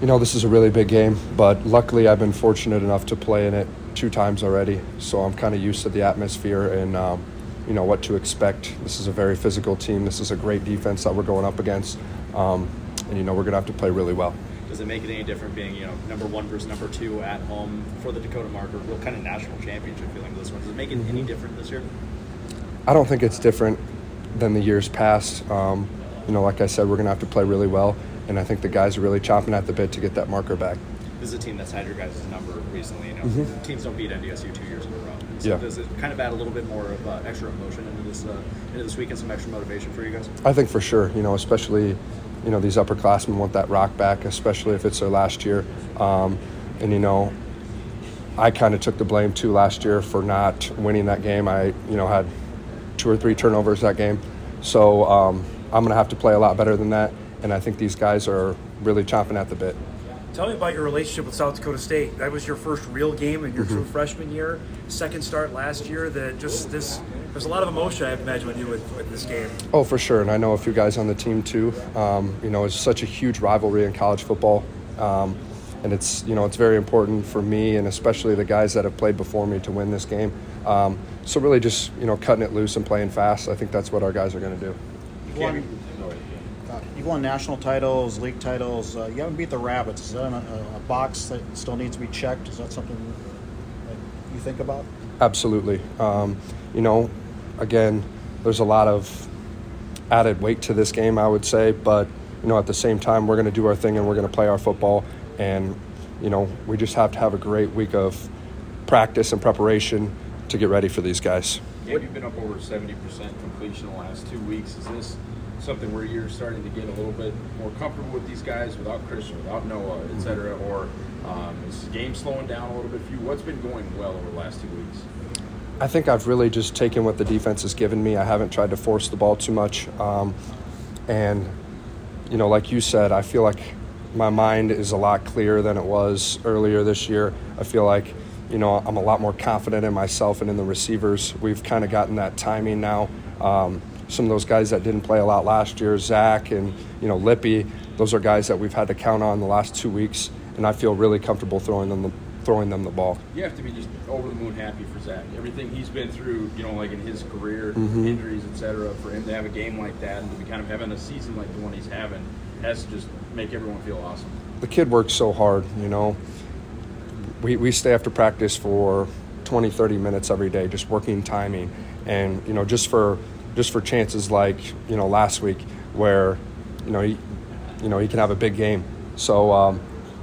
you know, this is a really big game, but luckily I've been fortunate enough to play in it two times already, so I'm kind of used to the atmosphere and um, you know what to expect. This is a very physical team. This is a great defense that we're going up against, um, and you know we're going to have to play really well. Does it make it any different being you know number one versus number two at home for the Dakota Marker, real kind of national championship feeling this one? Does it make it mm-hmm. any different this year? I don't think it's different than the years past. Um, you know, like I said, we're going to have to play really well and I think the guys are really chopping at the bit to get that marker back. This is a team that's had your guys' number recently. You know, mm-hmm. teams don't beat NDSU two years in a row. So yeah. does it kind of add a little bit more of uh, extra emotion into this uh, into this week and some extra motivation for you guys? I think for sure. You know, especially you know these upperclassmen want that rock back, especially if it's their last year. Um, and you know, I kind of took the blame too last year for not winning that game. I you know had two or three turnovers that game, so um, I'm going to have to play a lot better than that and I think these guys are really chomping at the bit. Tell me about your relationship with South Dakota State. That was your first real game in your mm-hmm. true freshman year, second start last year. That just this there's a lot of emotion I imagine with you with, with this game. Oh, for sure, and I know a few guys on the team too. Um, you know, it's such a huge rivalry in college football. Um, and it's you know it's very important for me and especially the guys that have played before me to win this game. Um, so really, just you know, cutting it loose and playing fast. I think that's what our guys are going to do. You've won national titles, league titles. Uh, you haven't beat the Rabbits. Is that a, a, box that still needs to be checked? Is that something that you think about? Absolutely. Um, you know, again, there's a lot of added weight to this game, I would say, but you know, at the same time, we're going to do our thing and we're going to play our football, and you know, we just have to have a great week of practice and preparation to get ready for these guys. Yeah, you've been up over 70% completion the last two weeks. Is this something where you're starting to get a little bit more comfortable with these guys without Christian, without Noah, et cetera, or um, is the game slowing down a little bit for you? What's been going well over the last two weeks? I think I've really just taken what the defense has given me. I haven't tried to force the ball too much. Um, and, you know, like you said, I feel like my mind is a lot clearer than it was earlier this year. I feel like, you know, I'm a lot more confident in myself and in the receivers. We've kind of gotten that timing now. Um, some of those guys that didn't play a lot last year, Zach and you know Lippy, those are guys that we've had to count on the last two weeks, and I feel really comfortable throwing them the, throwing them the ball. You have to be just over the moon happy for Zach. Everything he's been through, you know, like in his career, mm-hmm. injuries, etc. For him to have a game like that and to be kind of having a season like the one he's having has to just make everyone feel awesome. The kid works so hard, you know. We, we stay after practice for 20, 30 minutes every day, just working timing. And, you know, just for just for chances like you know last week where you know he you know he can have a big game. So um,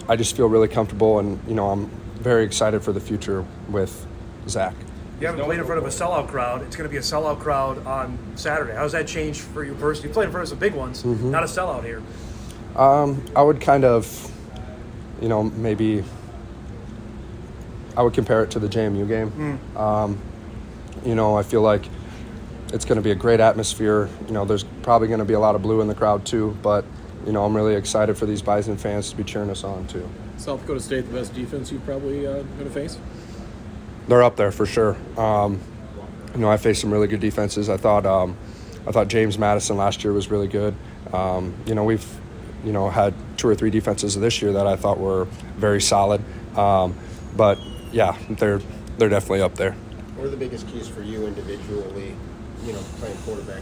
I just feel really comfortable, and you know I'm very excited for the future with Zach. You haven't played in front of a sellout crowd. It's going to be a sellout crowd on Saturday. How does that change for you personally? You played in front of some big ones, mm-hmm. not a sellout here. Um, I would kind of, you know, maybe I would compare it to the JMU game. Mm. Um, you know, I feel like it's going to be a great atmosphere. You know, there's probably going to be a lot of blue in the crowd too, but you know, I'm really excited for these Bison fans to be cheering us on too. South Dakota State, the best defense you've probably uh, going to face. They're up there for sure. Um, you know, I faced some really good defenses. I thought, um, I thought James Madison last year was really good. Um, you know, we've, you know, had two or three defenses this year that I thought were very solid. Um, but yeah, they're they're definitely up there. What are the biggest keys for you individually you know, playing quarterback?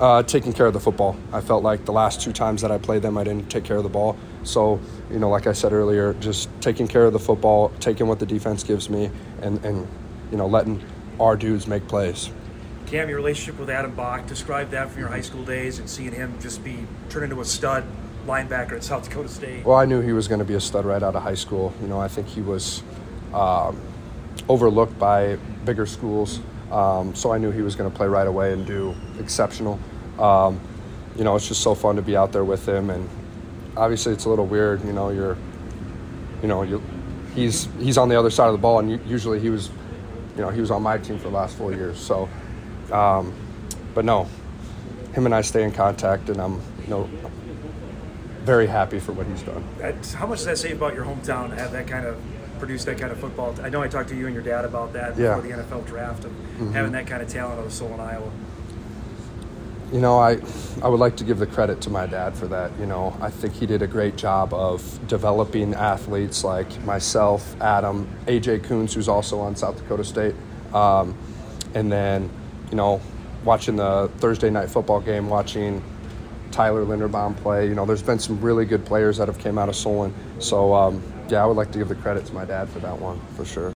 Uh, taking care of the football. I felt like the last two times that I played them, I didn't take care of the ball. So, you know, like I said earlier, just taking care of the football, taking what the defense gives me, and, and you know, letting our dudes make plays. Cam, your relationship with Adam Bock, describe that from your high school days and seeing him just be turned into a stud linebacker at South Dakota State. Well, I knew he was going to be a stud right out of high school. You know, I think he was um, overlooked by bigger schools. Um, so I knew he was going to play right away and do exceptional. Um, you know, it's just so fun to be out there with him, and obviously it's a little weird. You know, you're, you know, you, he's he's on the other side of the ball, and usually he was, you know, he was on my team for the last four years. So, um, but no, him and I stay in contact, and I'm, you know, very happy for what he's done. how much does that say about your hometown to have that kind of produce that kind of football. I know I talked to you and your dad about that yeah. before the NFL draft of mm-hmm. having that kind of talent out of Solon, Iowa. you know, I, I would like to give the credit to my dad for that. You know, I think he did a great job of developing athletes like myself, Adam, AJ Coons, who's also on South Dakota State, um, and then, you know, watching the Thursday night football game, watching Tyler Linderbaum play. You know, there's been some really good players that have came out of Solon. So, um, yeah, I would like to give the credit to my dad for that one for sure.